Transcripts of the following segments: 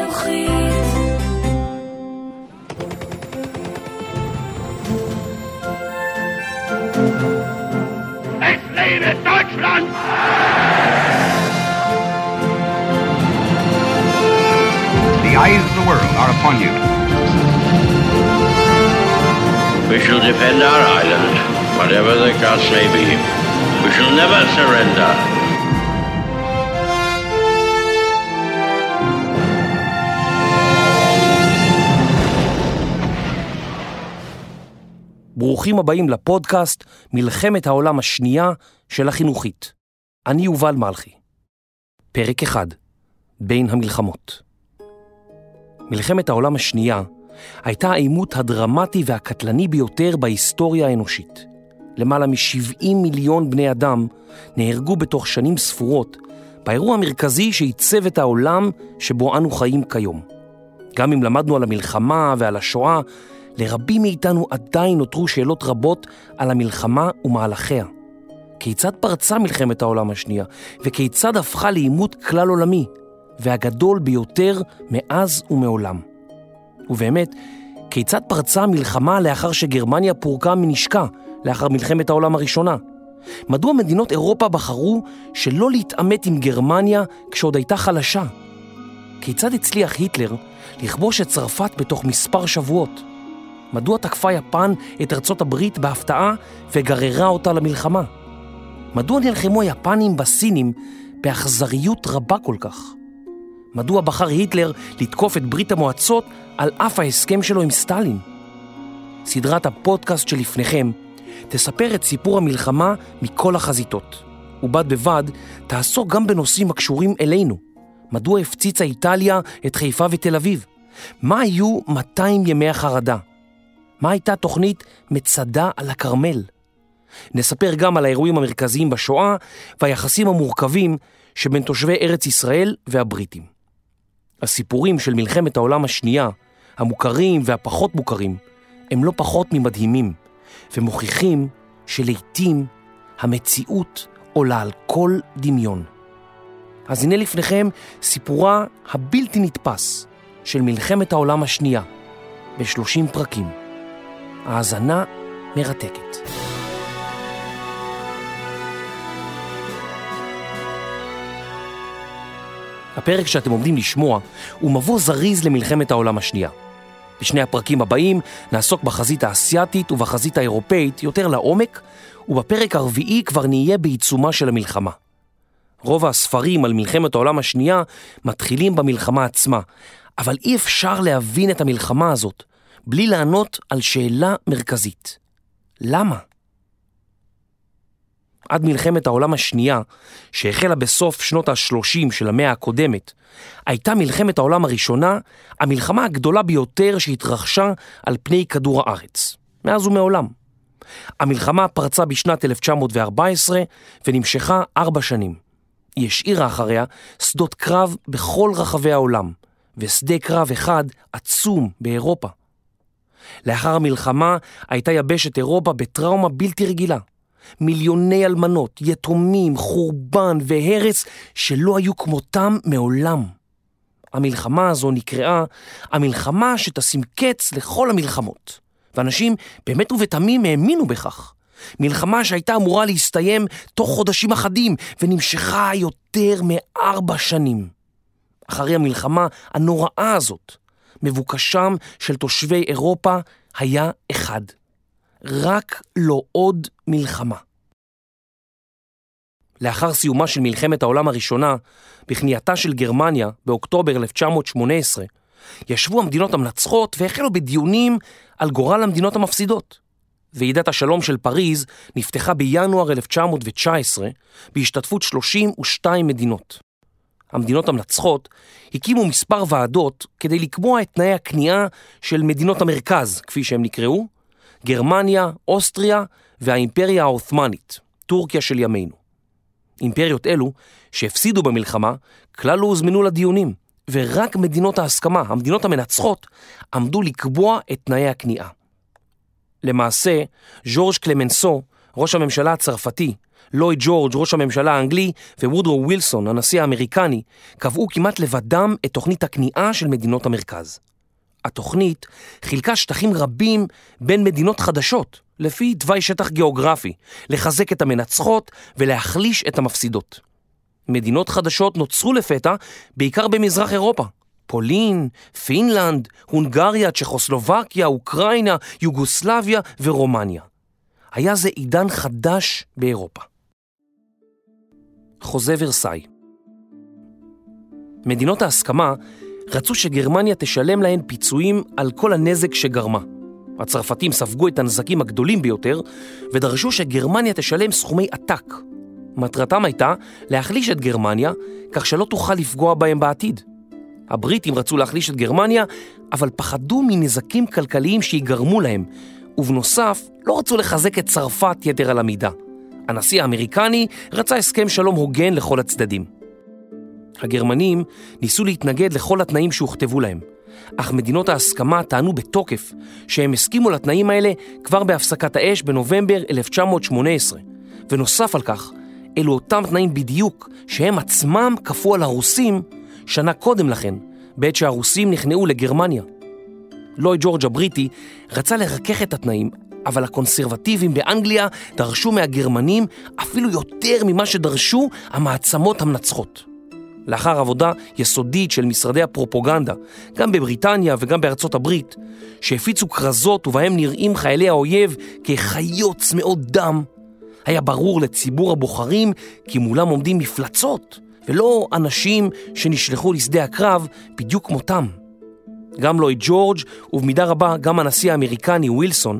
החינוכית. Es lebe Deutschland! The eyes of the world are upon you. We shall defend our island, whatever the cost may be. We shall never surrender. ברוכים הבאים לפודקאסט מלחמת העולם השנייה של החינוכית. אני יובל מלכי. פרק 1 בין המלחמות. מלחמת העולם השנייה הייתה העימות הדרמטי והקטלני ביותר בהיסטוריה האנושית. למעלה מ-70 מיליון בני אדם נהרגו בתוך שנים ספורות באירוע המרכזי שעיצב את העולם שבו אנו חיים כיום. גם אם למדנו על המלחמה ועל השואה, לרבים מאיתנו עדיין נותרו שאלות רבות על המלחמה ומהלכיה. כיצד פרצה מלחמת העולם השנייה, וכיצד הפכה לעימות כלל עולמי, והגדול ביותר מאז ומעולם. ובאמת, כיצד פרצה המלחמה לאחר שגרמניה פורקה מנשקה לאחר מלחמת העולם הראשונה? מדוע מדינות אירופה בחרו שלא להתעמת עם גרמניה כשעוד הייתה חלשה? כיצד הצליח היטלר לכבוש את צרפת בתוך מספר שבועות? מדוע תקפה יפן את ארצות הברית בהפתעה וגררה אותה למלחמה? מדוע נלחמו היפנים בסינים באכזריות רבה כל כך? מדוע בחר היטלר לתקוף את ברית המועצות על אף ההסכם שלו עם סטלין? סדרת הפודקאסט שלפניכם תספר את סיפור המלחמה מכל החזיתות, ובד בבד תעסוק גם בנושאים הקשורים אלינו. מדוע הפציצה איטליה את חיפה ותל אביב? מה היו 200 ימי החרדה? מה הייתה תוכנית מצדה על הכרמל? נספר גם על האירועים המרכזיים בשואה והיחסים המורכבים שבין תושבי ארץ ישראל והבריטים. הסיפורים של מלחמת העולם השנייה, המוכרים והפחות מוכרים, הם לא פחות ממדהימים, ומוכיחים שלעיתים המציאות עולה על כל דמיון. אז הנה לפניכם סיפורה הבלתי נתפס של מלחמת העולם השנייה, ב-30 פרקים. האזנה מרתקת. הפרק שאתם עומדים לשמוע הוא מבוא זריז למלחמת העולם השנייה. בשני הפרקים הבאים נעסוק בחזית האסייתית ובחזית האירופאית יותר לעומק, ובפרק הרביעי כבר נהיה בעיצומה של המלחמה. רוב הספרים על מלחמת העולם השנייה מתחילים במלחמה עצמה, אבל אי אפשר להבין את המלחמה הזאת בלי לענות על שאלה מרכזית. למה? עד מלחמת העולם השנייה, שהחלה בסוף שנות ה-30 של המאה הקודמת, הייתה מלחמת העולם הראשונה המלחמה הגדולה ביותר שהתרחשה על פני כדור הארץ, מאז ומעולם. המלחמה פרצה בשנת 1914 ונמשכה ארבע שנים. היא השאירה אחריה שדות קרב בכל רחבי העולם, ושדה קרב אחד עצום באירופה. לאחר המלחמה הייתה יבשת אירופה בטראומה בלתי רגילה. מיליוני אלמנות, יתומים, חורבן והרס שלא היו כמותם מעולם. המלחמה הזו נקראה המלחמה שתשים קץ לכל המלחמות. ואנשים באמת ובתמים האמינו בכך. מלחמה שהייתה אמורה להסתיים תוך חודשים אחדים ונמשכה יותר מארבע שנים. אחרי המלחמה הנוראה הזאת, מבוקשם של תושבי אירופה היה אחד. רק לא עוד מלחמה. לאחר סיומה של מלחמת העולם הראשונה, בכניעתה של גרמניה באוקטובר 1918, ישבו המדינות המנצחות והחלו בדיונים על גורל המדינות המפסידות. ועידת השלום של פריז נפתחה בינואר 1919 בהשתתפות 32 מדינות. המדינות המנצחות הקימו מספר ועדות כדי לקבוע את תנאי הכניעה של מדינות המרכז, כפי שהם נקראו, גרמניה, אוסטריה והאימפריה העות'מאנית, טורקיה של ימינו. אימפריות אלו, שהפסידו במלחמה, כלל לא הוזמנו לדיונים, ורק מדינות ההסכמה, המדינות המנצחות, עמדו לקבוע את תנאי הכניעה. למעשה, ז'ורג' קלמנסו, ראש הממשלה הצרפתי, לואי ג'ורג', ראש הממשלה האנגלי, ווודרו ווילסון, הנשיא האמריקני, קבעו כמעט לבדם את תוכנית הכניעה של מדינות המרכז. התוכנית חילקה שטחים רבים בין מדינות חדשות, לפי תוואי שטח גיאוגרפי, לחזק את המנצחות ולהחליש את המפסידות. מדינות חדשות נוצרו לפתע בעיקר במזרח אירופה. פולין, פינלנד, הונגריה, צ'כוסלובקיה, אוקראינה, יוגוסלביה ורומניה. היה זה עידן חדש באירופה. חוזה ורסאי מדינות ההסכמה רצו שגרמניה תשלם להן פיצויים על כל הנזק שגרמה. הצרפתים ספגו את הנזקים הגדולים ביותר ודרשו שגרמניה תשלם סכומי עתק. מטרתם הייתה להחליש את גרמניה כך שלא תוכל לפגוע בהם בעתיד. הבריטים רצו להחליש את גרמניה, אבל פחדו מנזקים כלכליים שיגרמו להם, ובנוסף, לא רצו לחזק את צרפת יתר על המידה. הנשיא האמריקני רצה הסכם שלום הוגן לכל הצדדים. הגרמנים ניסו להתנגד לכל התנאים שהוכתבו להם, אך מדינות ההסכמה טענו בתוקף שהם הסכימו לתנאים האלה כבר בהפסקת האש בנובמבר 1918, ונוסף על כך, אלו אותם תנאים בדיוק שהם עצמם כפו על הרוסים שנה קודם לכן, בעת שהרוסים נכנעו לגרמניה. לואי ג'ורג' הבריטי רצה לרכך את התנאים, אבל הקונסרבטיבים באנגליה דרשו מהגרמנים אפילו יותר ממה שדרשו המעצמות המנצחות. לאחר עבודה יסודית של משרדי הפרופוגנדה, גם בבריטניה וגם בארצות הברית, שהפיצו כרזות ובהם נראים חיילי האויב כחיות צמאות דם, היה ברור לציבור הבוחרים כי מולם עומדים מפלצות, ולא אנשים שנשלחו לשדה הקרב בדיוק כמותם. גם לואי ג'ורג' ובמידה רבה גם הנשיא האמריקני ווילסון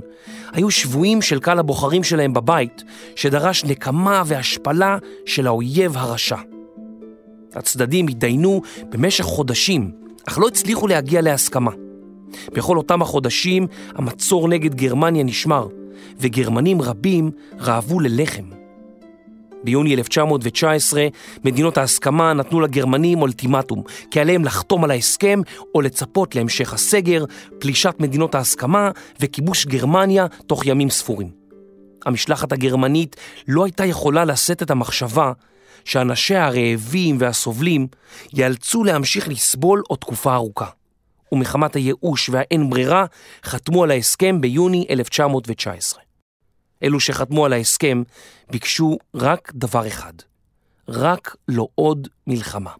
היו שבויים של קהל הבוחרים שלהם בבית שדרש נקמה והשפלה של האויב הרשע. הצדדים התדיינו במשך חודשים, אך לא הצליחו להגיע להסכמה. בכל אותם החודשים המצור נגד גרמניה נשמר, וגרמנים רבים רעבו ללחם. ביוני 1919 מדינות ההסכמה נתנו לגרמנים אולטימטום, כי עליהם לחתום על ההסכם או לצפות להמשך הסגר, פלישת מדינות ההסכמה וכיבוש גרמניה תוך ימים ספורים. המשלחת הגרמנית לא הייתה יכולה לשאת את המחשבה שאנשיה הרעבים והסובלים ייאלצו להמשיך לסבול עוד תקופה ארוכה. ומחמת הייאוש והאין ברירה חתמו על ההסכם ביוני 1919. אלו שחתמו על ההסכם ביקשו רק דבר אחד, רק לא עוד מלחמה.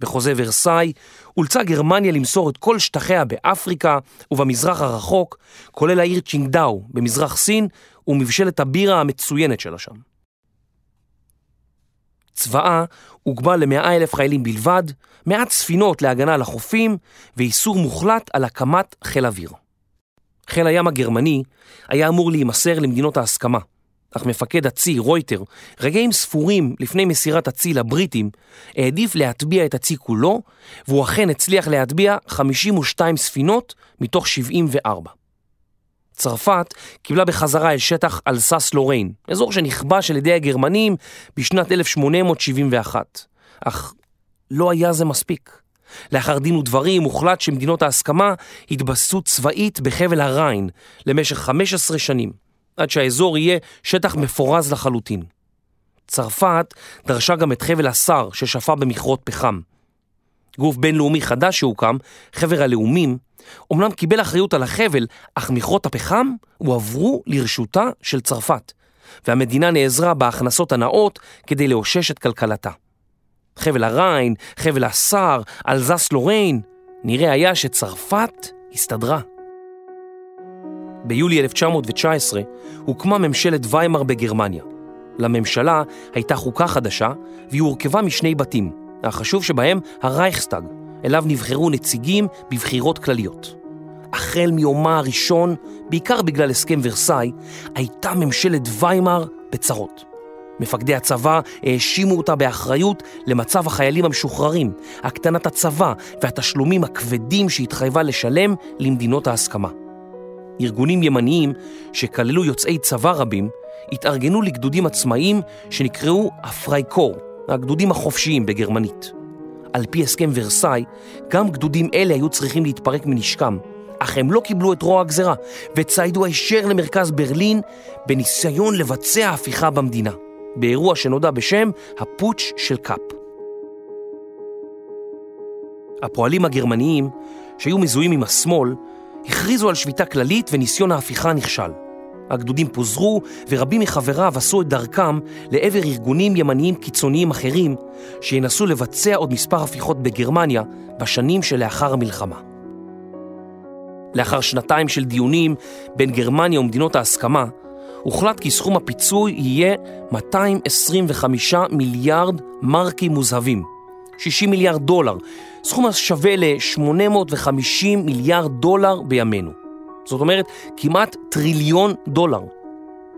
בחוזה ורסאי אולצה גרמניה למסור את כל שטחיה באפריקה ובמזרח הרחוק, כולל העיר צ'ינגדאו במזרח סין ומבשלת הבירה המצוינת שלה שם. צבאה הוגבל למאה אלף חיילים בלבד, מעט ספינות להגנה על החופים ואיסור מוחלט על הקמת חיל אוויר. חיל הים הגרמני היה אמור להימסר למדינות ההסכמה, אך מפקד הצי, רויטר, רגעים ספורים לפני מסירת הצי לבריטים, העדיף להטביע את הצי כולו, והוא אכן הצליח להטביע 52 ספינות מתוך 74. צרפת קיבלה בחזרה אל שטח אלסס לוריין, אזור שנכבש על ידי הגרמנים בשנת 1871, אך לא היה זה מספיק. לאחר דין ודברים הוחלט שמדינות ההסכמה התבססו צבאית בחבל הריין למשך 15 שנים, עד שהאזור יהיה שטח מפורז לחלוטין. צרפת דרשה גם את חבל הסר ששפע במכרות פחם. גוף בינלאומי חדש שהוקם, חבר הלאומים, אומנם קיבל אחריות על החבל, אך מכרות הפחם הועברו לרשותה של צרפת, והמדינה נעזרה בהכנסות הנאות כדי לאושש את כלכלתה. חבל הריין, חבל הסער, אלזס לוריין, נראה היה שצרפת הסתדרה. ביולי 1919 הוקמה ממשלת ויימר בגרמניה. לממשלה הייתה חוקה חדשה והיא הורכבה משני בתים, החשוב שבהם הרייכסטאג, אליו נבחרו נציגים בבחירות כלליות. החל מיומה הראשון, בעיקר בגלל הסכם ורסאי, הייתה ממשלת ויימר בצרות. מפקדי הצבא האשימו אותה באחריות למצב החיילים המשוחררים, הקטנת הצבא והתשלומים הכבדים שהתחייבה לשלם למדינות ההסכמה. ארגונים ימניים, שכללו יוצאי צבא רבים, התארגנו לגדודים עצמאיים שנקראו הפרייקור, הגדודים החופשיים בגרמנית. על פי הסכם ורסאי, גם גדודים אלה היו צריכים להתפרק מנשקם, אך הם לא קיבלו את רוע הגזרה וצעדו הישר למרכז ברלין בניסיון לבצע הפיכה במדינה, באירוע שנודע בשם הפוטש של קאפ. הפועלים הגרמניים, שהיו מזוהים עם השמאל, הכריזו על שביתה כללית וניסיון ההפיכה נכשל. הגדודים פוזרו ורבים מחבריו עשו את דרכם לעבר ארגונים ימניים קיצוניים אחרים שינסו לבצע עוד מספר הפיכות בגרמניה בשנים שלאחר המלחמה. לאחר שנתיים של דיונים בין גרמניה ומדינות ההסכמה, הוחלט כי סכום הפיצוי יהיה 225 מיליארד מרקים מוזהבים, 60 מיליארד דולר, סכום השווה ל-850 מיליארד דולר בימינו. זאת אומרת, כמעט טריליון דולר.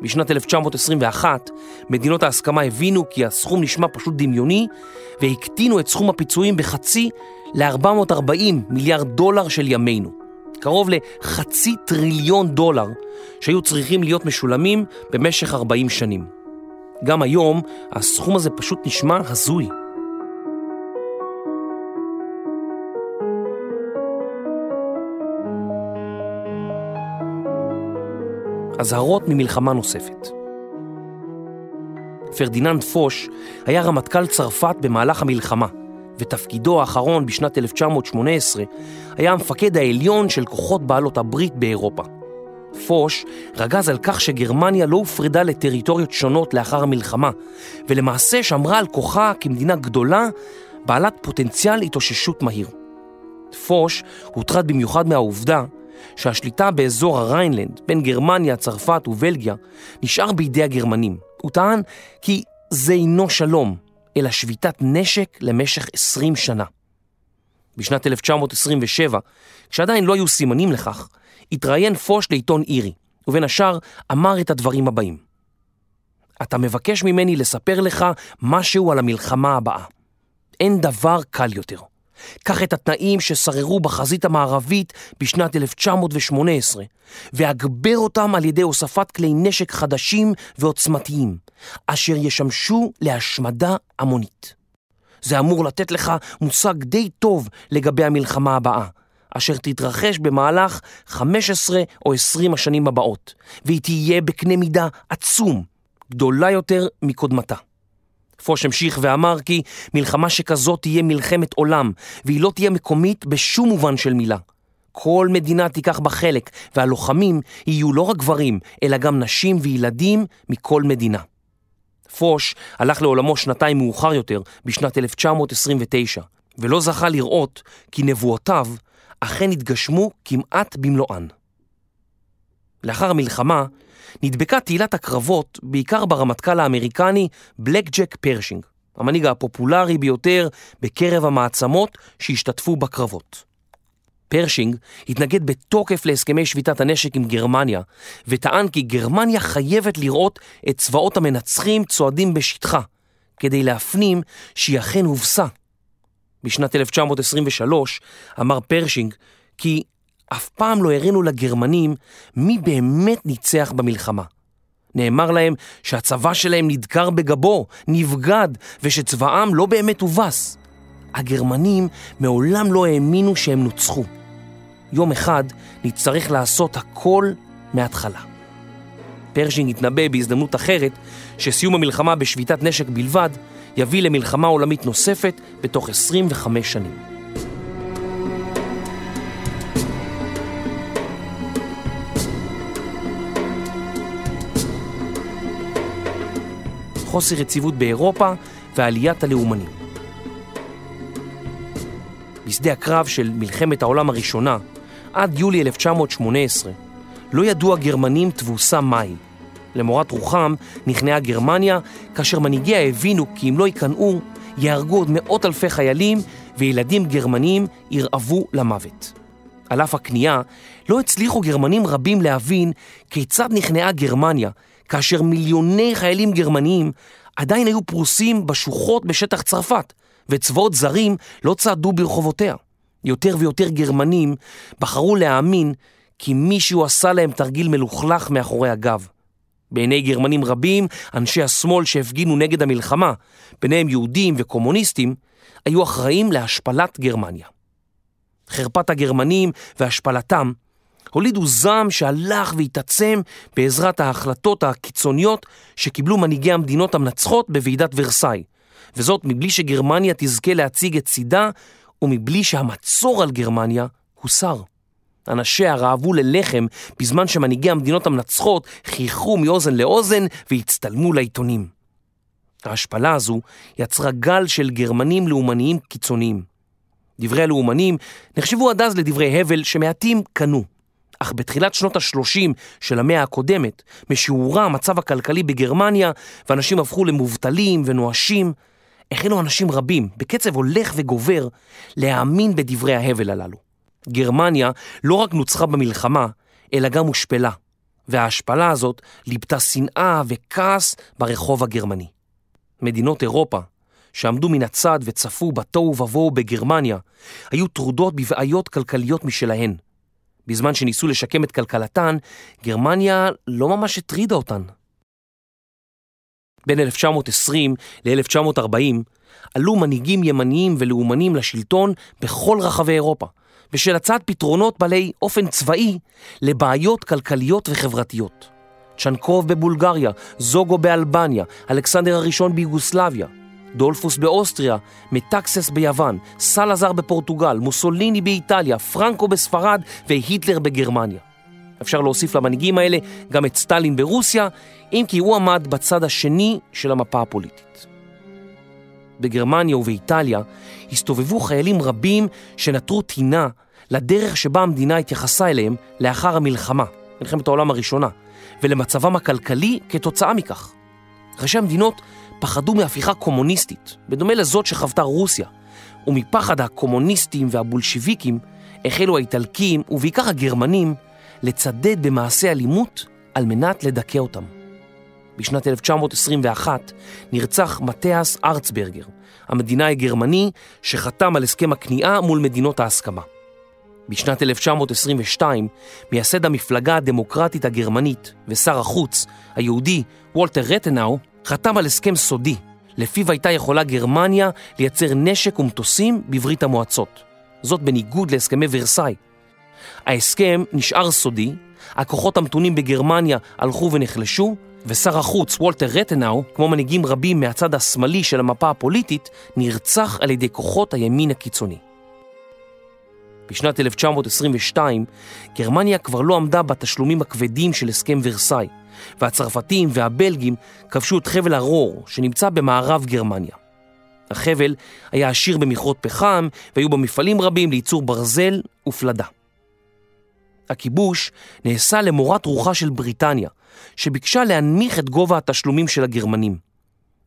בשנת 1921, מדינות ההסכמה הבינו כי הסכום נשמע פשוט דמיוני, והקטינו את סכום הפיצויים בחצי ל-440 מיליארד דולר של ימינו. קרוב לחצי טריליון דולר שהיו צריכים להיות משולמים במשך 40 שנים. גם היום, הסכום הזה פשוט נשמע הזוי. אזהרות ממלחמה נוספת. פרדיננד פוש היה רמטכ"ל צרפת במהלך המלחמה, ותפקידו האחרון בשנת 1918 היה המפקד העליון של כוחות בעלות הברית באירופה. פוש רגז על כך שגרמניה לא הופרדה לטריטוריות שונות לאחר המלחמה, ולמעשה שמרה על כוחה כמדינה גדולה בעלת פוטנציאל התאוששות מהיר. פוש הוטרד במיוחד מהעובדה שהשליטה באזור הריינלנד בין גרמניה, צרפת ובלגיה נשאר בידי הגרמנים. הוא טען כי זה אינו שלום, אלא שביתת נשק למשך 20 שנה. בשנת 1927, כשעדיין לא היו סימנים לכך, התראיין פוש לעיתון אירי, ובין השאר אמר את הדברים הבאים: אתה מבקש ממני לספר לך משהו על המלחמה הבאה. אין דבר קל יותר. קח את התנאים ששררו בחזית המערבית בשנת 1918 והגבר אותם על ידי הוספת כלי נשק חדשים ועוצמתיים, אשר ישמשו להשמדה המונית. זה אמור לתת לך מושג די טוב לגבי המלחמה הבאה, אשר תתרחש במהלך 15 או 20 השנים הבאות, והיא תהיה בקנה מידה עצום, גדולה יותר מקודמתה. פוש המשיך ואמר כי מלחמה שכזאת תהיה מלחמת עולם, והיא לא תהיה מקומית בשום מובן של מילה. כל מדינה תיקח בה חלק, והלוחמים יהיו לא רק גברים, אלא גם נשים וילדים מכל מדינה. פוש הלך לעולמו שנתיים מאוחר יותר, בשנת 1929, ולא זכה לראות כי נבואותיו אכן התגשמו כמעט במלואן. לאחר המלחמה נדבקה תהילת הקרבות בעיקר ברמטכ"ל האמריקני בלק ג'ק פרשינג, המנהיג הפופולרי ביותר בקרב המעצמות שהשתתפו בקרבות. פרשינג התנגד בתוקף להסכמי שביתת הנשק עם גרמניה, וטען כי גרמניה חייבת לראות את צבאות המנצחים צועדים בשטחה, כדי להפנים שהיא אכן הובסה. בשנת 1923 אמר פרשינג כי אף פעם לא הראינו לגרמנים מי באמת ניצח במלחמה. נאמר להם שהצבא שלהם נדקר בגבו, נבגד, ושצבאם לא באמת הובס. הגרמנים מעולם לא האמינו שהם נוצחו. יום אחד נצטרך לעשות הכל מההתחלה. פרשינג התנבא בהזדמנות אחרת שסיום המלחמה בשביתת נשק בלבד יביא למלחמה עולמית נוספת בתוך 25 שנים. חוסר יציבות באירופה ועליית הלאומנים. בשדה הקרב של מלחמת העולם הראשונה, עד יולי 1918, לא ידעו הגרמנים תבוסה מהי. למורת רוחם נכנעה גרמניה, כאשר מנהיגיה הבינו כי אם לא ייכנעו, יהרגו עוד מאות אלפי חיילים וילדים גרמנים ירעבו למוות. על אף הכניעה, לא הצליחו גרמנים רבים להבין כיצד נכנעה גרמניה כאשר מיליוני חיילים גרמניים עדיין היו פרוסים בשוחות בשטח צרפת, וצבאות זרים לא צעדו ברחובותיה. יותר ויותר גרמנים בחרו להאמין כי מישהו עשה להם תרגיל מלוכלך מאחורי הגב. בעיני גרמנים רבים, אנשי השמאל שהפגינו נגד המלחמה, ביניהם יהודים וקומוניסטים, היו אחראים להשפלת גרמניה. חרפת הגרמנים והשפלתם הולידו זעם שהלך והתעצם בעזרת ההחלטות הקיצוניות שקיבלו מנהיגי המדינות המנצחות בוועידת ורסאי, וזאת מבלי שגרמניה תזכה להציג את צידה ומבלי שהמצור על גרמניה הוסר. אנשיה רעבו ללחם בזמן שמנהיגי המדינות המנצחות חייכו מאוזן לאוזן והצטלמו לעיתונים. ההשפלה הזו יצרה גל של גרמנים לאומניים קיצוניים. דברי הלאומנים נחשבו עד אז לדברי הבל שמעטים קנו. אך בתחילת שנות ה-30 של המאה הקודמת, משיעורה המצב הכלכלי בגרמניה ואנשים הפכו למובטלים ונואשים, החלו אנשים רבים, בקצב הולך וגובר, להאמין בדברי ההבל הללו. גרמניה לא רק נוצחה במלחמה, אלא גם הושפלה, וההשפלה הזאת ליבתה שנאה וכעס ברחוב הגרמני. מדינות אירופה, שעמדו מן הצד וצפו בתוהו ובוהו בגרמניה, היו טרודות בבעיות כלכליות משלהן. בזמן שניסו לשקם את כלכלתן, גרמניה לא ממש הטרידה אותן. בין 1920 ל-1940 עלו מנהיגים ימניים ולאומנים לשלטון בכל רחבי אירופה, בשל הצעת פתרונות בעלי אופן צבאי לבעיות כלכליות וחברתיות. צ'נקוב בבולגריה, זוגו באלבניה, אלכסנדר הראשון ביוגוסלביה, דולפוס באוסטריה, מטקסס ביוון, סלאזר בפורטוגל, מוסוליני באיטליה, פרנקו בספרד והיטלר בגרמניה. אפשר להוסיף למנהיגים האלה גם את סטלין ברוסיה, אם כי הוא עמד בצד השני של המפה הפוליטית. בגרמניה ובאיטליה הסתובבו חיילים רבים שנטרו טינה לדרך שבה המדינה התייחסה אליהם לאחר המלחמה, מלחמת העולם הראשונה, ולמצבם הכלכלי כתוצאה מכך. ראשי המדינות פחדו מהפיכה קומוניסטית, בדומה לזאת שחוותה רוסיה, ומפחד הקומוניסטים והבולשיביקים החלו האיטלקים, ובעיקר הגרמנים, לצדד במעשי אלימות על מנת לדכא אותם. בשנת 1921 נרצח מתיאס ארצברגר, המדינאי הגרמני שחתם על הסכם הכניעה מול מדינות ההסכמה. בשנת 1922, מייסד המפלגה הדמוקרטית הגרמנית ושר החוץ, היהודי וולטר רטנאו, חתם על הסכם סודי, לפיו הייתה יכולה גרמניה לייצר נשק ומטוסים בברית המועצות. זאת בניגוד להסכמי ורסאי. ההסכם נשאר סודי, הכוחות המתונים בגרמניה הלכו ונחלשו, ושר החוץ וולטר רטנאו, כמו מנהיגים רבים מהצד השמאלי של המפה הפוליטית, נרצח על ידי כוחות הימין הקיצוני. בשנת 1922, גרמניה כבר לא עמדה בתשלומים הכבדים של הסכם ורסאי, והצרפתים והבלגים כבשו את חבל הרור שנמצא במערב גרמניה. החבל היה עשיר במכרות פחם והיו בו מפעלים רבים לייצור ברזל ופלדה. הכיבוש נעשה למורת רוחה של בריטניה, שביקשה להנמיך את גובה התשלומים של הגרמנים.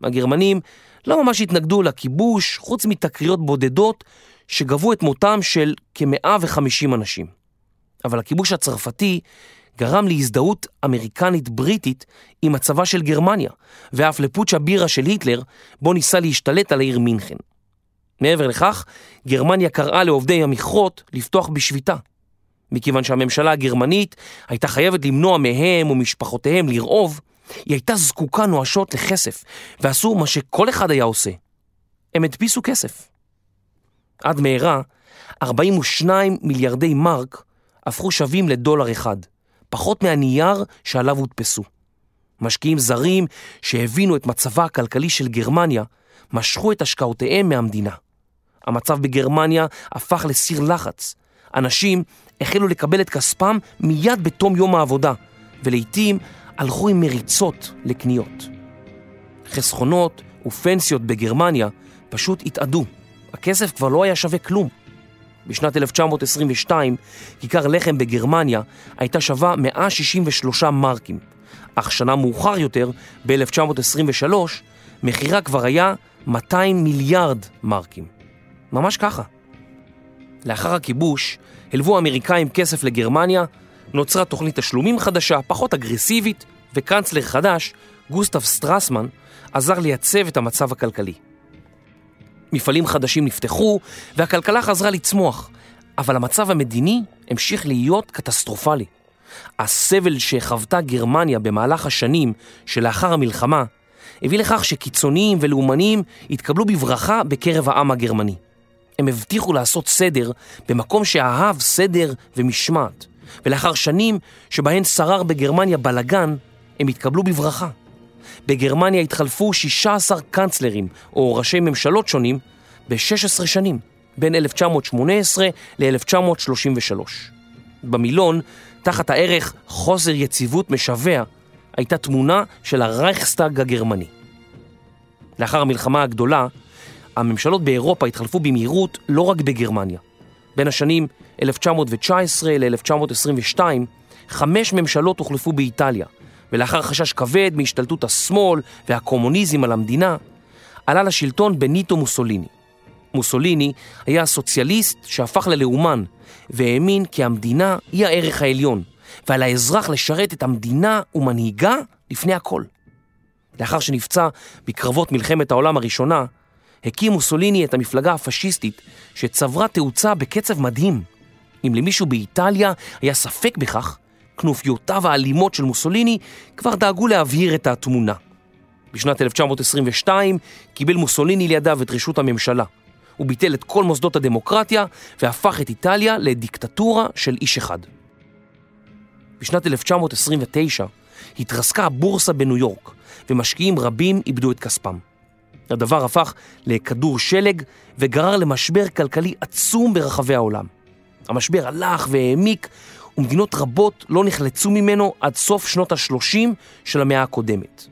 הגרמנים לא ממש התנגדו לכיבוש, חוץ מתקריות בודדות שגבו את מותם של כ-150 אנשים. אבל הכיבוש הצרפתי גרם להזדהות אמריקנית-בריטית עם הצבא של גרמניה, ואף לפוטש הבירה של היטלר, בו ניסה להשתלט על העיר מינכן. מעבר לכך, גרמניה קראה לעובדי המכרות לפתוח בשביתה. מכיוון שהממשלה הגרמנית הייתה חייבת למנוע מהם ומשפחותיהם לרעוב, היא הייתה זקוקה נואשות לכסף, ועשו מה שכל אחד היה עושה. הם הדפיסו כסף. עד מהרה, 42 מיליארדי מרק הפכו שווים לדולר אחד, פחות מהנייר שעליו הודפסו. משקיעים זרים שהבינו את מצבה הכלכלי של גרמניה, משכו את השקעותיהם מהמדינה. המצב בגרמניה הפך לסיר לחץ. אנשים החלו לקבל את כספם מיד בתום יום העבודה, ולעיתים הלכו עם מריצות לקניות. חסכונות ופנסיות בגרמניה פשוט התאדו. הכסף כבר לא היה שווה כלום. בשנת 1922, כיכר לחם בגרמניה הייתה שווה 163 מרקים, אך שנה מאוחר יותר, ב-1923, מחירה כבר היה 200 מיליארד מרקים. ממש ככה. לאחר הכיבוש, הלוו האמריקאים כסף לגרמניה, נוצרה תוכנית תשלומים חדשה, פחות אגרסיבית, וקנצלר חדש, גוסטב סטרסמן, עזר לייצב את המצב הכלכלי. מפעלים חדשים נפתחו, והכלכלה חזרה לצמוח, אבל המצב המדיני המשיך להיות קטסטרופלי. הסבל שחוותה גרמניה במהלך השנים שלאחר המלחמה, הביא לכך שקיצוניים ולאומניים התקבלו בברכה בקרב העם הגרמני. הם הבטיחו לעשות סדר במקום שאהב סדר ומשמעת, ולאחר שנים שבהן שרר בגרמניה בלגן, הם התקבלו בברכה. בגרמניה התחלפו 16 קאנצלרים או ראשי ממשלות שונים ב-16 שנים, בין 1918 ל-1933. במילון, תחת הערך חוסר יציבות משווע, הייתה תמונה של הרייכסטאג הגרמני. לאחר המלחמה הגדולה, הממשלות באירופה התחלפו במהירות לא רק בגרמניה. בין השנים 1919 ל-1922, חמש ממשלות הוחלפו באיטליה, ולאחר חשש כבד מהשתלטות השמאל והקומוניזם על המדינה, עלה לשלטון בניטו מוסוליני. מוסוליני היה סוציאליסט שהפך ללאומן, והאמין כי המדינה היא הערך העליון, ועל האזרח לשרת את המדינה ומנהיגה לפני הכל. לאחר שנפצע בקרבות מלחמת העולם הראשונה, הקים מוסוליני את המפלגה הפשיסטית שצברה תאוצה בקצב מדהים. אם למישהו באיטליה היה ספק בכך, כנופיותיו האלימות של מוסוליני כבר דאגו להבהיר את התמונה. בשנת 1922 קיבל מוסוליני לידיו את רשות הממשלה. הוא ביטל את כל מוסדות הדמוקרטיה והפך את איטליה לדיקטטורה של איש אחד. בשנת 1929 התרסקה הבורסה בניו יורק, ומשקיעים רבים איבדו את כספם. הדבר הפך לכדור שלג וגרר למשבר כלכלי עצום ברחבי העולם. המשבר הלך והעמיק, ומדינות רבות לא נחלצו ממנו עד סוף שנות ה-30 של המאה הקודמת.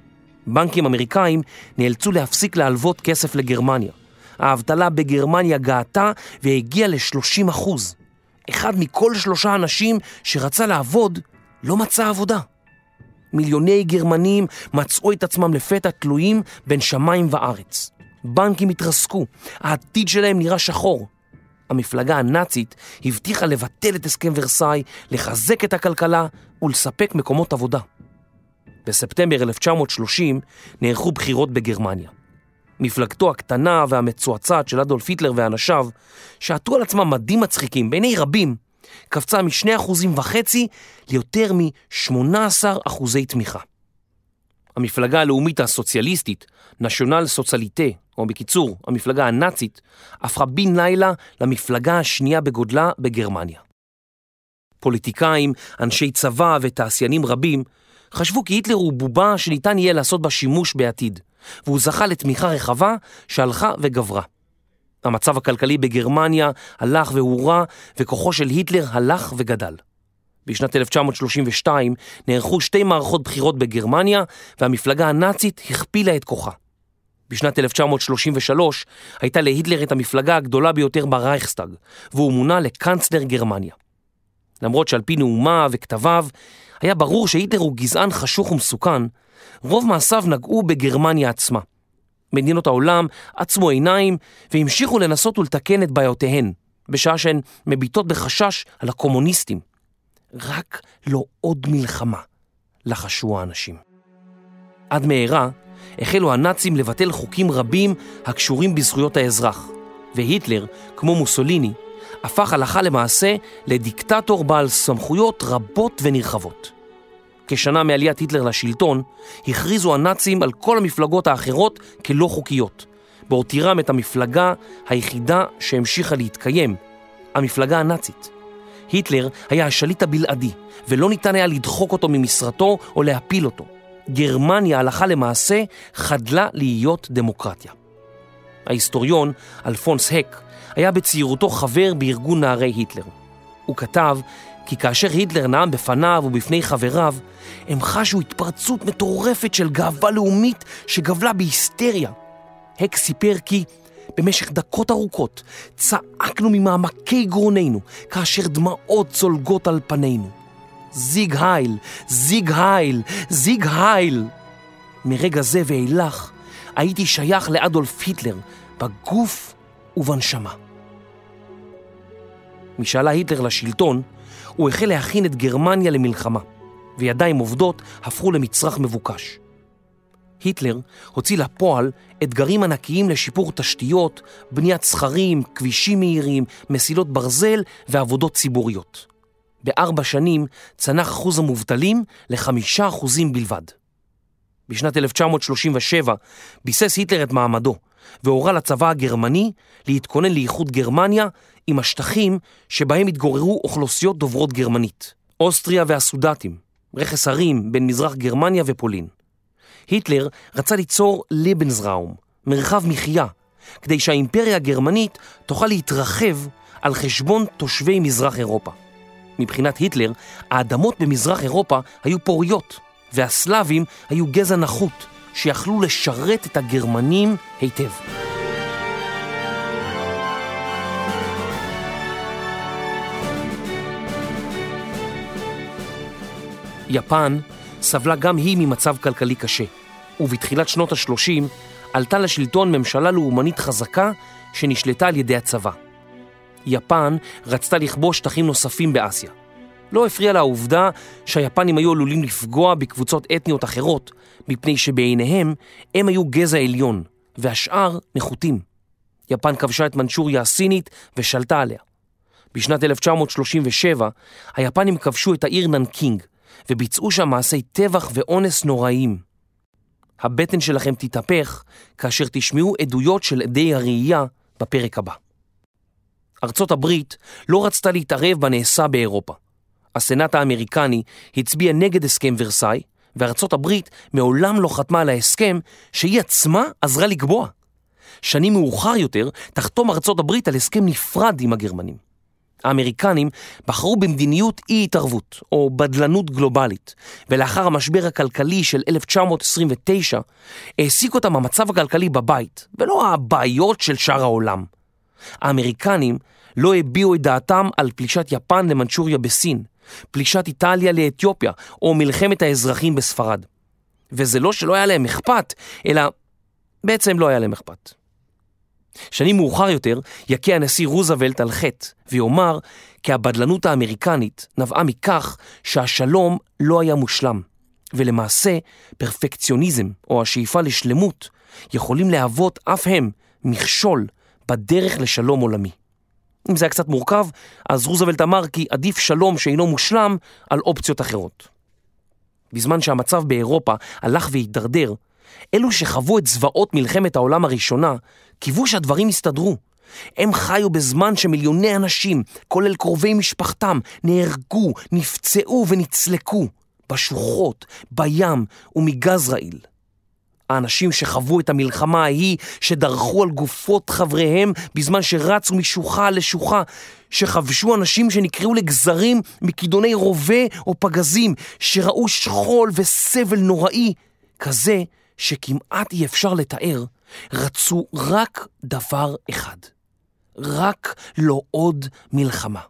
בנקים אמריקאים נאלצו להפסיק להלוות כסף לגרמניה. האבטלה בגרמניה גאתה והגיעה ל-30 אחוז. אחד מכל שלושה אנשים שרצה לעבוד לא מצא עבודה. מיליוני גרמנים מצאו את עצמם לפתע תלויים בין שמיים וארץ. בנקים התרסקו, העתיד שלהם נראה שחור. המפלגה הנאצית הבטיחה לבטל את הסכם ורסאי, לחזק את הכלכלה ולספק מקומות עבודה. בספטמבר 1930 נערכו בחירות בגרמניה. מפלגתו הקטנה והמצועצעת של אדולף היטלר ואנשיו, שעטו על עצמם מדים מצחיקים בעיני רבים, קפצה מ-2.5% ליותר מ-18% אחוזי תמיכה. המפלגה הלאומית הסוציאליסטית, נשיונל סוציאליטה, או בקיצור, המפלגה הנאצית, הפכה בן לילה למפלגה השנייה בגודלה בגרמניה. פוליטיקאים, אנשי צבא ותעשיינים רבים חשבו כי היטלר הוא בובה שניתן יהיה לעשות בה שימוש בעתיד, והוא זכה לתמיכה רחבה שהלכה וגברה. המצב הכלכלי בגרמניה הלך והורע, וכוחו של היטלר הלך וגדל. בשנת 1932 נערכו שתי מערכות בחירות בגרמניה, והמפלגה הנאצית הכפילה את כוחה. בשנת 1933 הייתה להיטלר את המפלגה הגדולה ביותר ברייכסטאג, והוא מונה לקאנצלר גרמניה. למרות שעל פי נאומיו וכתביו, היה ברור שהיטלר הוא גזען חשוך ומסוכן, רוב מעשיו נגעו בגרמניה עצמה. מדינות העולם עצמו עיניים והמשיכו לנסות ולתקן את בעיותיהן, בשעה שהן מביטות בחשש על הקומוניסטים. רק לא עוד מלחמה, לחשו האנשים. עד מהרה החלו הנאצים לבטל חוקים רבים הקשורים בזכויות האזרח, והיטלר, כמו מוסוליני, הפך הלכה למעשה לדיקטטור בעל סמכויות רבות ונרחבות. כשנה מעליית היטלר לשלטון, הכריזו הנאצים על כל המפלגות האחרות כלא חוקיות, בהותירם את המפלגה היחידה שהמשיכה להתקיים, המפלגה הנאצית. היטלר היה השליט הבלעדי, ולא ניתן היה לדחוק אותו ממשרתו או להפיל אותו. גרמניה הלכה למעשה חדלה להיות דמוקרטיה. ההיסטוריון אלפונס הק היה בצעירותו חבר בארגון נערי היטלר. הוא כתב כי כאשר היטלר נאם בפניו ובפני חבריו, הם חשו התפרצות מטורפת של גאווה לאומית שגבלה בהיסטריה. הק סיפר כי במשך דקות ארוכות צעקנו ממעמקי גרוננו כאשר דמעות צולגות על פנינו. זיג הייל, זיג הייל, זיג הייל. מרגע זה ואילך הייתי שייך לאדולף היטלר בגוף ובנשמה. משעלה היטלר לשלטון, הוא החל להכין את גרמניה למלחמה, וידיים עובדות הפכו למצרך מבוקש. היטלר הוציא לפועל אתגרים ענקיים לשיפור תשתיות, בניית סכרים, כבישים מהירים, מסילות ברזל ועבודות ציבוריות. בארבע שנים צנח אחוז המובטלים לחמישה אחוזים בלבד. בשנת 1937 ביסס היטלר את מעמדו והורה לצבא הגרמני להתכונן לאיחוד גרמניה עם השטחים שבהם התגוררו אוכלוסיות דוברות גרמנית, אוסטריה והסודטים, רכס הרים בין מזרח גרמניה ופולין. היטלר רצה ליצור ליבנזראום, מרחב מחיה, כדי שהאימפריה הגרמנית תוכל להתרחב על חשבון תושבי מזרח אירופה. מבחינת היטלר, האדמות במזרח אירופה היו פוריות, והסלאבים היו גזע נחות, שיכלו לשרת את הגרמנים היטב. יפן סבלה גם היא ממצב כלכלי קשה, ובתחילת שנות ה-30 עלתה לשלטון ממשלה לאומנית חזקה שנשלטה על ידי הצבא. יפן רצתה לכבוש שטחים נוספים באסיה. לא הפריע לה העובדה שהיפנים היו עלולים לפגוע בקבוצות אתניות אחרות, מפני שבעיניהם הם היו גזע עליון, והשאר נחותים. יפן כבשה את מנצ'וריה הסינית ושלטה עליה. בשנת 1937 היפנים כבשו את העיר ננקינג, וביצעו שם מעשי טבח ואונס נוראיים. הבטן שלכם תתהפך כאשר תשמעו עדויות של עדי הראייה בפרק הבא. ארצות הברית לא רצתה להתערב בנעשה באירופה. הסנאט האמריקני הצביע נגד הסכם ורסאי, וארצות הברית מעולם לא חתמה על ההסכם שהיא עצמה עזרה לקבוע. שנים מאוחר יותר תחתום ארצות הברית על הסכם נפרד עם הגרמנים. האמריקנים בחרו במדיניות אי התערבות, או בדלנות גלובלית, ולאחר המשבר הכלכלי של 1929, העסיק אותם המצב הכלכלי בבית, ולא הבעיות של שאר העולם. האמריקנים לא הביעו את דעתם על פלישת יפן למנצ'וריה בסין, פלישת איטליה לאתיופיה, או מלחמת האזרחים בספרד. וזה לא שלא היה להם אכפת, אלא בעצם לא היה להם אכפת. שנים מאוחר יותר יכה הנשיא רוזוולט על חטא ויאמר כי הבדלנות האמריקנית נבעה מכך שהשלום לא היה מושלם, ולמעשה פרפקציוניזם או השאיפה לשלמות יכולים להוות אף הם מכשול בדרך לשלום עולמי. אם זה היה קצת מורכב, אז רוזוולט אמר כי עדיף שלום שאינו מושלם על אופציות אחרות. בזמן שהמצב באירופה הלך והידרדר, אלו שחוו את זוועות מלחמת העולם הראשונה, קיוו שהדברים יסתדרו. הם חיו בזמן שמיליוני אנשים, כולל קרובי משפחתם, נהרגו, נפצעו ונצלקו בשוחות, בים ומגז רעיל. האנשים שחוו את המלחמה ההיא, שדרכו על גופות חבריהם בזמן שרצו משוחה לשוחה, שחבשו אנשים שנקראו לגזרים מכידוני רובה או פגזים, שראו שכול וסבל נוראי, כזה שכמעט אי אפשר לתאר, רצו רק דבר אחד, רק לא עוד מלחמה.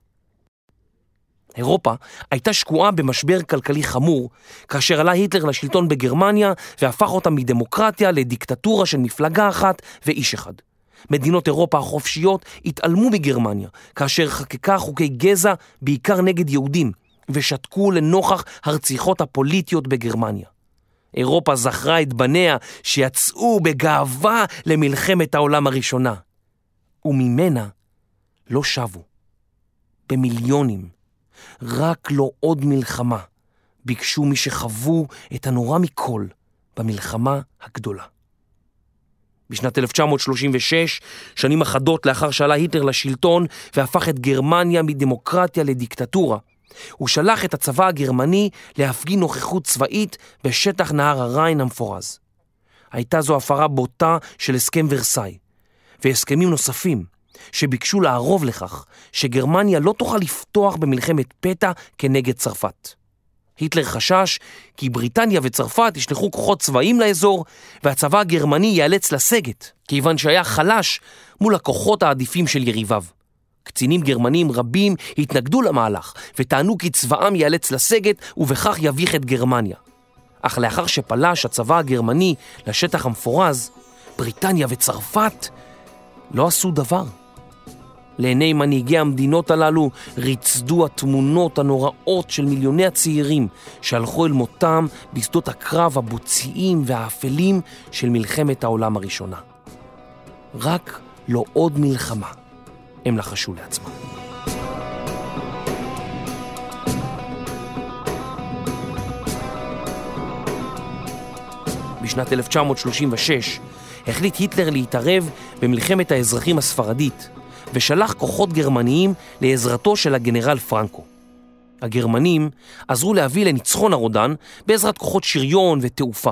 אירופה הייתה שקועה במשבר כלכלי חמור, כאשר עלה היטלר לשלטון בגרמניה והפך אותה מדמוקרטיה לדיקטטורה של מפלגה אחת ואיש אחד. מדינות אירופה החופשיות התעלמו מגרמניה, כאשר חקקה חוקי גזע בעיקר נגד יהודים, ושתקו לנוכח הרציחות הפוליטיות בגרמניה. אירופה זכרה את בניה שיצאו בגאווה למלחמת העולם הראשונה, וממנה לא שבו. במיליונים. רק לא עוד מלחמה, ביקשו מי שחוו את הנורא מכל במלחמה הגדולה. בשנת 1936, שנים אחדות לאחר שעלה היטלר לשלטון והפך את גרמניה מדמוקרטיה לדיקטטורה, הוא שלח את הצבא הגרמני להפגין נוכחות צבאית בשטח נהר הריין המפורז. הייתה זו הפרה בוטה של הסכם ורסאי, והסכמים נוספים שביקשו לערוב לכך שגרמניה לא תוכל לפתוח במלחמת פתע כנגד צרפת. היטלר חשש כי בריטניה וצרפת ישלחו כוחות צבאיים לאזור והצבא הגרמני ייאלץ לסגת, כיוון שהיה חלש מול הכוחות העדיפים של יריביו. קצינים גרמנים רבים התנגדו למהלך וטענו כי צבאם ייאלץ לסגת ובכך יביך את גרמניה. אך לאחר שפלש הצבא הגרמני לשטח המפורז, בריטניה וצרפת לא עשו דבר. לעיני מנהיגי המדינות הללו ריצדו התמונות הנוראות של מיליוני הצעירים שהלכו אל מותם בשדות הקרב הבוציים והאפלים של מלחמת העולם הראשונה. רק לא עוד מלחמה. הם לחשו לעצמם. בשנת 1936 החליט היטלר להתערב במלחמת האזרחים הספרדית ושלח כוחות גרמניים לעזרתו של הגנרל פרנקו. הגרמנים עזרו להביא לניצחון הרודן בעזרת כוחות שריון ותעופה.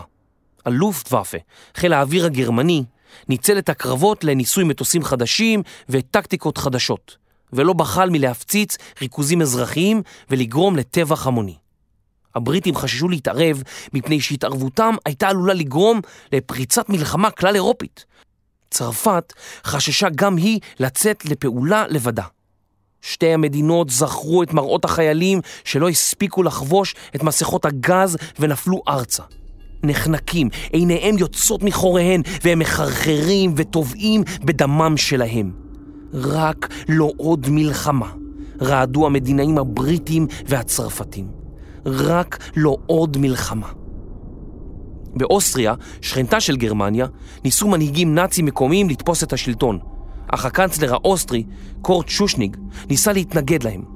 הלופטוואפה, חיל האוויר הגרמני, ניצל את הקרבות לניסוי מטוסים חדשים וטקטיקות חדשות, ולא בחל מלהפציץ ריכוזים אזרחיים ולגרום לטבח המוני. הבריטים חששו להתערב מפני שהתערבותם הייתה עלולה לגרום לפריצת מלחמה כלל אירופית. צרפת חששה גם היא לצאת לפעולה לבדה. שתי המדינות זכרו את מראות החיילים שלא הספיקו לחבוש את מסכות הגז ונפלו ארצה. נחנקים, עיניהם יוצאות מחוריהן והם מחרחרים וטובעים בדמם שלהם. רק לא עוד מלחמה, רעדו המדינאים הבריטים והצרפתים. רק לא עוד מלחמה. באוסטריה, שכנתה של גרמניה, ניסו מנהיגים נאצים מקומיים לתפוס את השלטון, אך הקנצלר האוסטרי, קורט שושניג, ניסה להתנגד להם.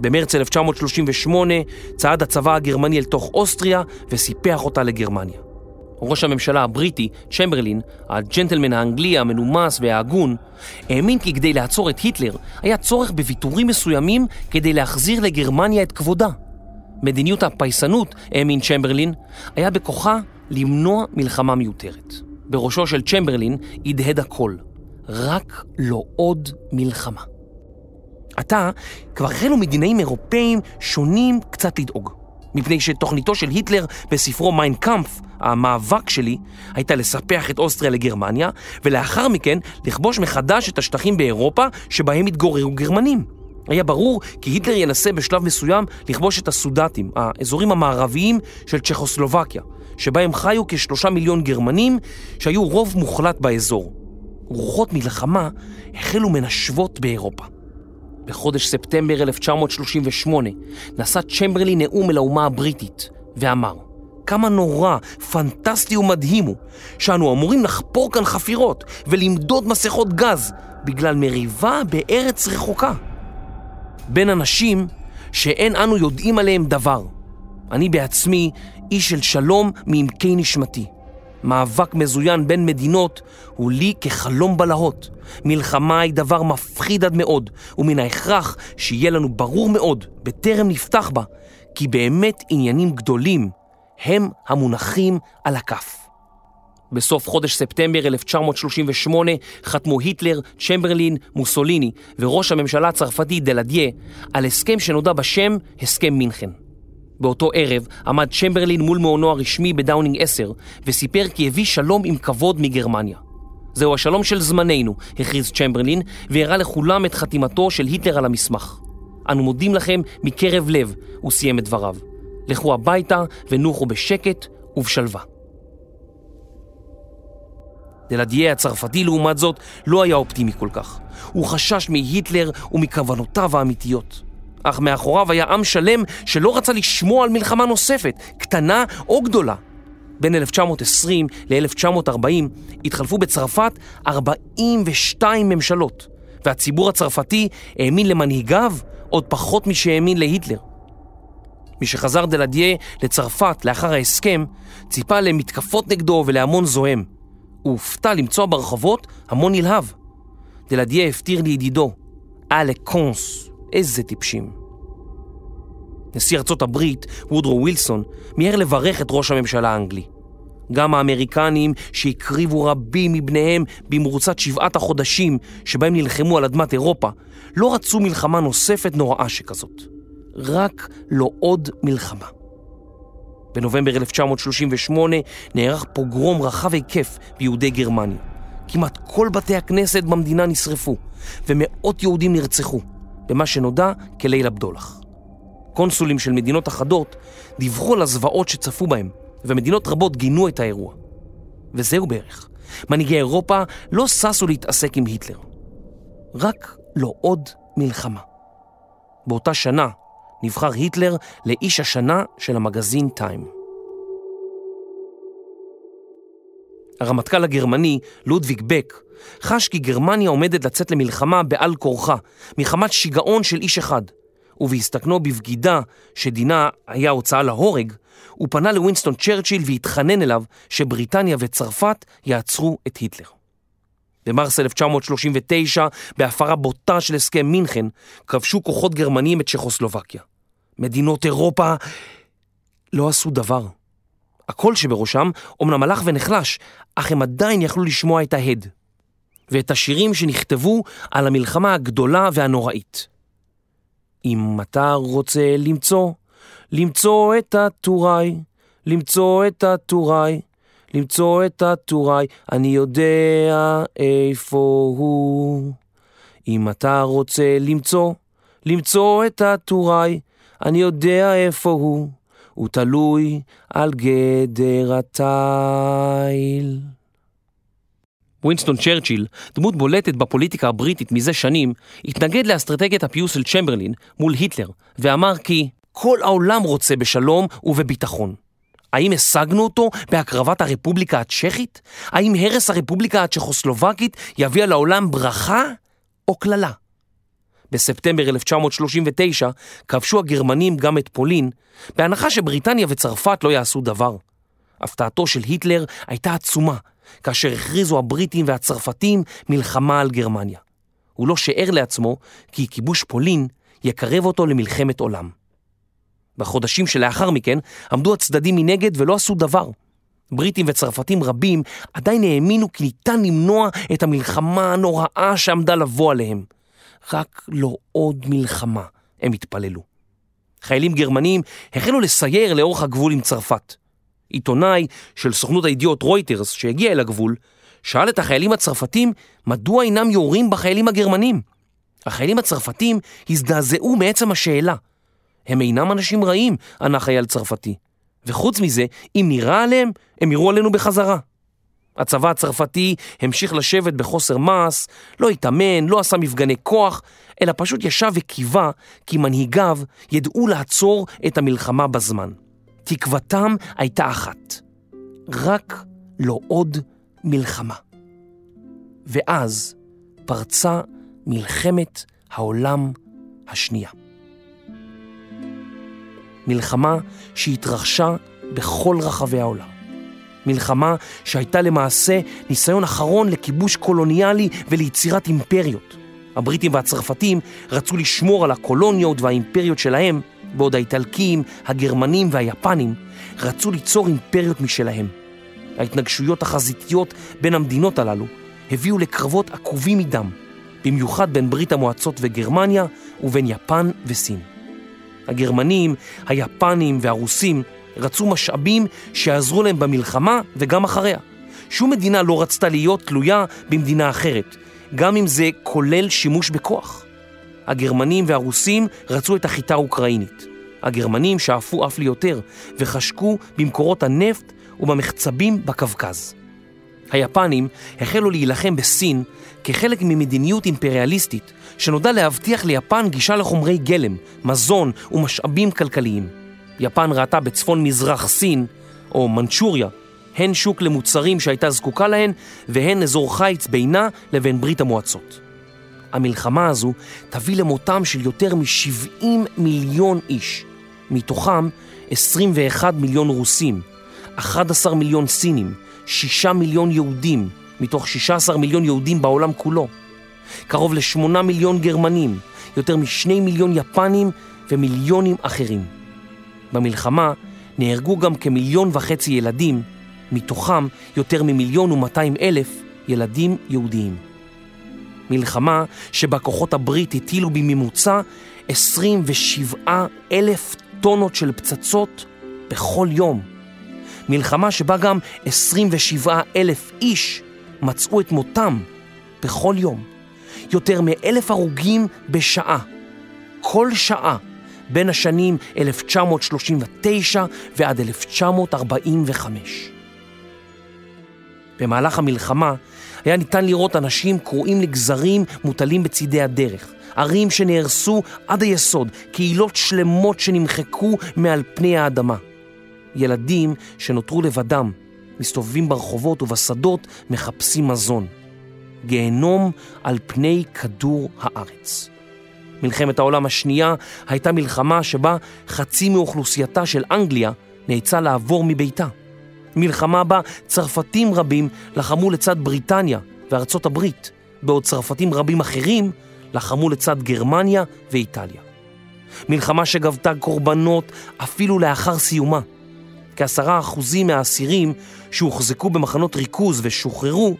במרץ 1938 צעד הצבא הגרמני אל תוך אוסטריה וסיפח אותה לגרמניה. ראש הממשלה הבריטי, צ'מברלין, הג'נטלמן האנגלי המנומס וההגון, האמין כי כדי לעצור את היטלר היה צורך בוויתורים מסוימים כדי להחזיר לגרמניה את כבודה. מדיניות הפייסנות, האמין צ'מברלין, היה בכוחה למנוע מלחמה מיותרת. בראשו של צ'מברלין הדהד הכל, רק לא עוד מלחמה. עתה כבר החלו מדינאים אירופאים שונים קצת לדאוג. מפני שתוכניתו של היטלר בספרו מיין קאמפף, המאבק שלי, הייתה לספח את אוסטריה לגרמניה, ולאחר מכן לכבוש מחדש את השטחים באירופה שבהם התגוררו גרמנים. היה ברור כי היטלר ינסה בשלב מסוים לכבוש את הסודטים, האזורים המערביים של צ'כוסלובקיה, שבהם חיו כשלושה מיליון גרמנים שהיו רוב מוחלט באזור. רוחות מלחמה החלו מנשבות באירופה. בחודש ספטמבר 1938 נשא צ'מברלי נאום אל האומה הבריטית ואמר כמה נורא, פנטסטי ומדהים הוא שאנו אמורים לחפור כאן חפירות ולמדוד מסכות גז בגלל מריבה בארץ רחוקה. בין אנשים שאין אנו יודעים עליהם דבר. אני בעצמי איש של שלום מעמקי נשמתי. מאבק מזוין בין מדינות הוא לי כחלום בלהות. מלחמה היא דבר מפחיד עד מאוד, ומן ההכרח שיהיה לנו ברור מאוד, בטרם נפתח בה, כי באמת עניינים גדולים הם המונחים על הכף. בסוף חודש ספטמבר 1938 חתמו היטלר, צ'מברלין, מוסוליני וראש הממשלה הצרפתי דלדיה על הסכם שנודע בשם הסכם מינכן. באותו ערב עמד צ'מברלין מול מעונו הרשמי בדאונינג 10 וסיפר כי הביא שלום עם כבוד מגרמניה. זהו השלום של זמננו, הכריז צ'מברלין, והראה לכולם את חתימתו של היטלר על המסמך. אנו מודים לכם מקרב לב, הוא סיים את דבריו. לכו הביתה ונוחו בשקט ובשלווה. דלדיה הצרפתי, לעומת זאת, לא היה אופטימי כל כך. הוא חשש מהיטלר ומכוונותיו האמיתיות. אך מאחוריו היה עם שלם שלא רצה לשמוע על מלחמה נוספת, קטנה או גדולה. בין 1920 ל-1940 התחלפו בצרפת 42 ממשלות, והציבור הצרפתי האמין למנהיגיו עוד פחות משהאמין להיטלר. משחזר דלדיה לצרפת לאחר ההסכם, ציפה למתקפות נגדו ולהמון זוהם. הוא הופתע למצוא ברחובות המון נלהב. דלדיה הפתיר לידידו, אה לקונס, איזה טיפשים. נשיא ארצות הברית, וודרו ווילסון, מיהר לברך את ראש הממשלה האנגלי. גם האמריקנים שהקריבו רבים מבניהם במרוצת שבעת החודשים שבהם נלחמו על אדמת אירופה, לא רצו מלחמה נוספת נוראה שכזאת. רק לא עוד מלחמה. בנובמבר 1938 נערך פוגרום רחב היקף ביהודי גרמניה. כמעט כל בתי הכנסת במדינה נשרפו, ומאות יהודים נרצחו, במה שנודע כליל הבדולח. קונסולים של מדינות אחדות דיווחו על הזוועות שצפו בהם, ומדינות רבות גינו את האירוע. וזהו בערך. מנהיגי אירופה לא ששו להתעסק עם היטלר. רק לא עוד מלחמה. באותה שנה נבחר היטלר לאיש השנה של המגזין טיים. הרמטכ"ל הגרמני, לודוויג בק, חש כי גרמניה עומדת לצאת למלחמה בעל כורחה, מחמת שיגעון של איש אחד, ובהסתכנו בבגידה שדינה היה הוצאה להורג, הוא פנה לווינסטון צ'רצ'יל והתחנן אליו שבריטניה וצרפת יעצרו את היטלר. במרס 1939, בהפרה בוטה של הסכם מינכן, כבשו כוחות גרמנים את צ'כוסלובקיה. מדינות אירופה לא עשו דבר. הקול שבראשם אומנם הלך ונחלש, אך הם עדיין יכלו לשמוע את ההד. ואת השירים שנכתבו על המלחמה הגדולה והנוראית. אם אתה רוצה למצוא, למצוא את הטוראי, למצוא את הטוראי, למצוא את הטוראי, אני יודע איפה הוא. אם אתה רוצה למצוא, למצוא את הטוראי, אני יודע איפה הוא. הוא תלוי על גדר התיל. ווינסטון צ'רצ'יל, דמות בולטת בפוליטיקה הבריטית מזה שנים, התנגד לאסטרטגיית הפיוס של צ'מברלין מול היטלר, ואמר כי כל העולם רוצה בשלום ובביטחון. האם השגנו אותו בהקרבת הרפובליקה הצ'כית? האם הרס הרפובליקה הצ'כוסלובקית יביא לעולם ברכה או קללה? בספטמבר 1939 כבשו הגרמנים גם את פולין, בהנחה שבריטניה וצרפת לא יעשו דבר. הפתעתו של היטלר הייתה עצומה, כאשר הכריזו הבריטים והצרפתים מלחמה על גרמניה. הוא לא שאר לעצמו כי כיבוש פולין יקרב אותו למלחמת עולם. בחודשים שלאחר מכן עמדו הצדדים מנגד ולא עשו דבר. בריטים וצרפתים רבים עדיין האמינו כי ניתן למנוע את המלחמה הנוראה שעמדה לבוא עליהם. רק לא עוד מלחמה, הם התפללו. חיילים גרמנים החלו לסייר לאורך הגבול עם צרפת. עיתונאי של סוכנות הידיעות רויטרס שהגיע אל הגבול, שאל את החיילים הצרפתים מדוע אינם יורים בחיילים הגרמנים. החיילים הצרפתים הזדעזעו מעצם השאלה. הם אינם אנשים רעים, ענה חייל צרפתי. וחוץ מזה, אם נראה עליהם, הם יראו עלינו בחזרה. הצבא הצרפתי המשיך לשבת בחוסר מעש, לא התאמן, לא עשה מפגני כוח, אלא פשוט ישב וקיווה כי מנהיגיו ידעו לעצור את המלחמה בזמן. תקוותם הייתה אחת, רק לא עוד מלחמה. ואז פרצה מלחמת העולם השנייה. מלחמה שהתרחשה בכל רחבי העולם. מלחמה שהייתה למעשה ניסיון אחרון לכיבוש קולוניאלי וליצירת אימפריות. הבריטים והצרפתים רצו לשמור על הקולוניות והאימפריות שלהם, בעוד האיטלקים, הגרמנים והיפנים רצו ליצור אימפריות משלהם. ההתנגשויות החזיתיות בין המדינות הללו הביאו לקרבות עקובים מדם, במיוחד בין ברית המועצות וגרמניה ובין יפן וסין. הגרמנים, היפנים והרוסים רצו משאבים שיעזרו להם במלחמה וגם אחריה. שום מדינה לא רצתה להיות תלויה במדינה אחרת, גם אם זה כולל שימוש בכוח. הגרמנים והרוסים רצו את החיטה האוקראינית. הגרמנים שאפו אף ליותר וחשקו במקורות הנפט ובמחצבים בקווקז. היפנים החלו להילחם בסין כחלק ממדיניות אימפריאליסטית שנודע להבטיח ליפן גישה לחומרי גלם, מזון ומשאבים כלכליים. יפן ראתה בצפון מזרח סין, או מנצ'וריה, הן שוק למוצרים שהייתה זקוקה להן, והן אזור חיץ בינה לבין ברית המועצות. המלחמה הזו תביא למותם של יותר מ-70 מיליון איש, מתוכם 21 מיליון רוסים, 11 מיליון סינים, 6 מיליון יהודים, מתוך 16 מיליון יהודים בעולם כולו, קרוב ל-8 מיליון גרמנים, יותר מ-2 מיליון יפנים ומיליונים אחרים. במלחמה נהרגו גם כמיליון וחצי ילדים, מתוכם יותר ממיליון ומאתיים אלף ילדים יהודיים. מלחמה שבה כוחות הברית הטילו בממוצע 27 אלף טונות של פצצות בכל יום. מלחמה שבה גם 27 אלף איש מצאו את מותם בכל יום. יותר מאלף הרוגים בשעה. כל שעה בין השנים 1939 ועד 1945. במהלך המלחמה היה ניתן לראות אנשים קרועים לגזרים מוטלים בצידי הדרך, ערים שנהרסו עד היסוד, קהילות שלמות שנמחקו מעל פני האדמה. ילדים שנותרו לבדם, מסתובבים ברחובות ובשדות מחפשים מזון. גיהנום על פני כדור הארץ. מלחמת העולם השנייה הייתה מלחמה שבה חצי מאוכלוסייתה של אנגליה נאצה לעבור מביתה. מלחמה בה צרפתים רבים לחמו לצד בריטניה וארצות הברית, בעוד צרפתים רבים אחרים לחמו לצד גרמניה ואיטליה. מלחמה שגבתה קורבנות אפילו לאחר סיומה. כעשרה אחוזים מהאסירים שהוחזקו במחנות ריכוז ושוחררו,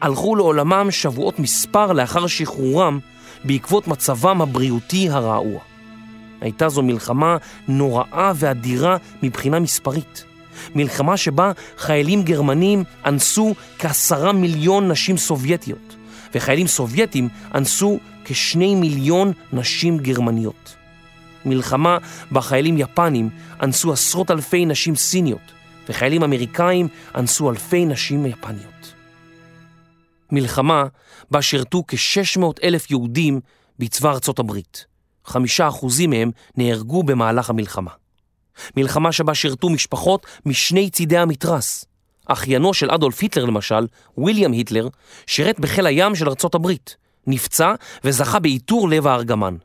הלכו לעולמם שבועות מספר לאחר שחרורם בעקבות מצבם הבריאותי הרעוע. הייתה זו מלחמה נוראה ואדירה מבחינה מספרית. מלחמה שבה חיילים גרמנים אנסו כעשרה מיליון נשים סובייטיות, וחיילים סובייטים אנסו כשני מיליון נשים גרמניות. מלחמה בה חיילים יפנים אנסו עשרות אלפי נשים סיניות, וחיילים אמריקאים אנסו אלפי נשים יפניות. מלחמה בה שירתו כ-600 אלף יהודים בצבא ארצות הברית. חמישה אחוזים מהם נהרגו במהלך המלחמה. מלחמה שבה שירתו משפחות משני צידי המתרס. אחיינו של אדולף היטלר למשל, ויליאם היטלר, שירת בחיל הים של ארצות הברית, נפצע וזכה בעיטור לב הארגמן.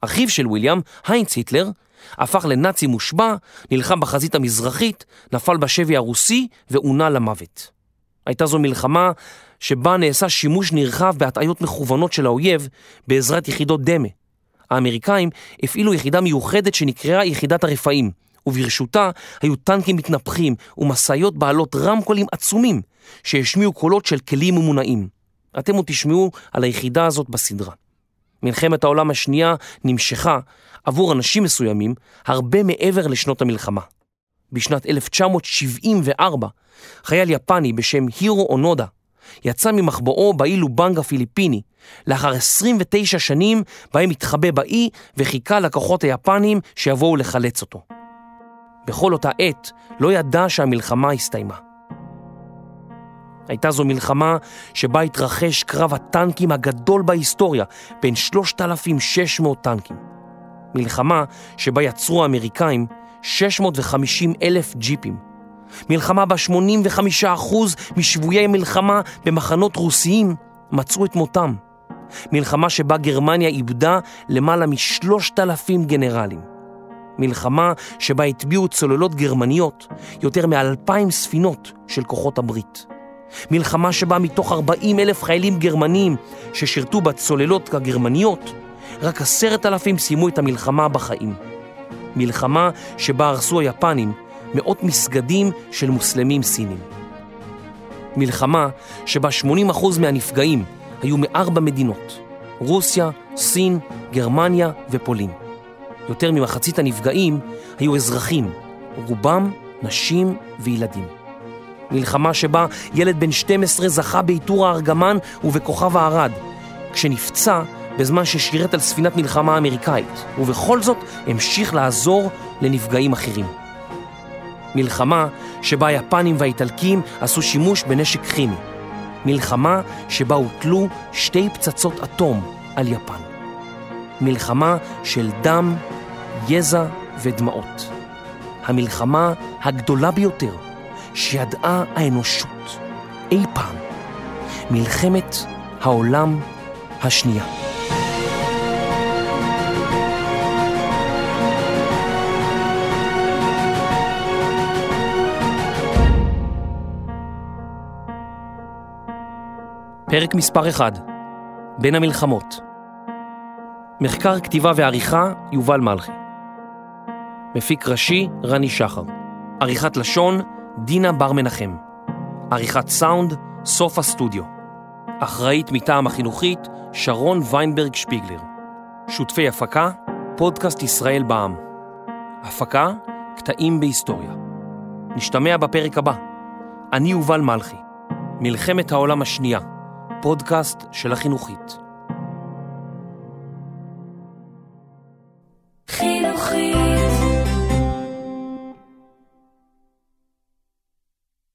אחיו של ויליאם, היינץ היטלר, הפך לנאצי מושבע, נלחם בחזית המזרחית, נפל בשבי הרוסי ועונה למוות. הייתה זו מלחמה שבה נעשה שימוש נרחב בהטעיות מכוונות של האויב בעזרת יחידות דמה. האמריקאים הפעילו יחידה מיוחדת שנקראה יחידת הרפאים, וברשותה היו טנקים מתנפחים ומשאיות בעלות רמקולים עצומים שהשמיעו קולות של כלים ממונעים. אתם עוד תשמעו על היחידה הזאת בסדרה. מלחמת העולם השנייה נמשכה עבור אנשים מסוימים הרבה מעבר לשנות המלחמה. בשנת 1974, חייל יפני בשם הירו אונודה יצא ממחבואו באי לובנג הפיליפיני לאחר 29 שנים בהם התחבא באי וחיכה לכוחות היפנים שיבואו לחלץ אותו. בכל אותה עת לא ידע שהמלחמה הסתיימה. הייתה זו מלחמה שבה התרחש קרב הטנקים הגדול בהיסטוריה בין 3,600 טנקים. מלחמה שבה יצרו האמריקאים 650 אלף ג'יפים. מלחמה בה 85% משבויי מלחמה במחנות רוסיים מצאו את מותם. מלחמה שבה גרמניה איבדה למעלה משלושת אלפים גנרלים. מלחמה שבה הטביעו צוללות גרמניות יותר מאלפיים ספינות של כוחות הברית. מלחמה שבה מתוך 40 אלף חיילים גרמנים ששירתו בצוללות הגרמניות, רק עשרת אלפים סיימו את המלחמה בחיים. מלחמה שבה הרסו היפנים מאות מסגדים של מוסלמים סינים. מלחמה שבה 80% מהנפגעים היו מארבע מדינות, רוסיה, סין, גרמניה ופולין. יותר ממחצית הנפגעים היו אזרחים, רובם נשים וילדים. מלחמה שבה ילד בן 12 זכה בעיטור הארגמן ובכוכב הארד, כשנפצע בזמן ששירת על ספינת מלחמה אמריקאית, ובכל זאת המשיך לעזור לנפגעים אחרים. מלחמה שבה היפנים והאיטלקים עשו שימוש בנשק כימי. מלחמה שבה הוטלו שתי פצצות אטום על יפן. מלחמה של דם, יזע ודמעות. המלחמה הגדולה ביותר שידעה האנושות אי פעם. מלחמת העולם השנייה. פרק מספר 1 בין המלחמות מחקר כתיבה ועריכה יובל מלכי. מפיק ראשי רני שחר. עריכת לשון דינה בר מנחם. עריכת סאונד סוף הסטודיו. אחראית מטעם החינוכית שרון ויינברג שפיגלר. שותפי הפקה פודקאסט ישראל בע"מ. הפקה קטעים בהיסטוריה. נשתמע בפרק הבא. אני יובל מלכי. מלחמת העולם השנייה. פודקאסט של החינוכית. חינוכית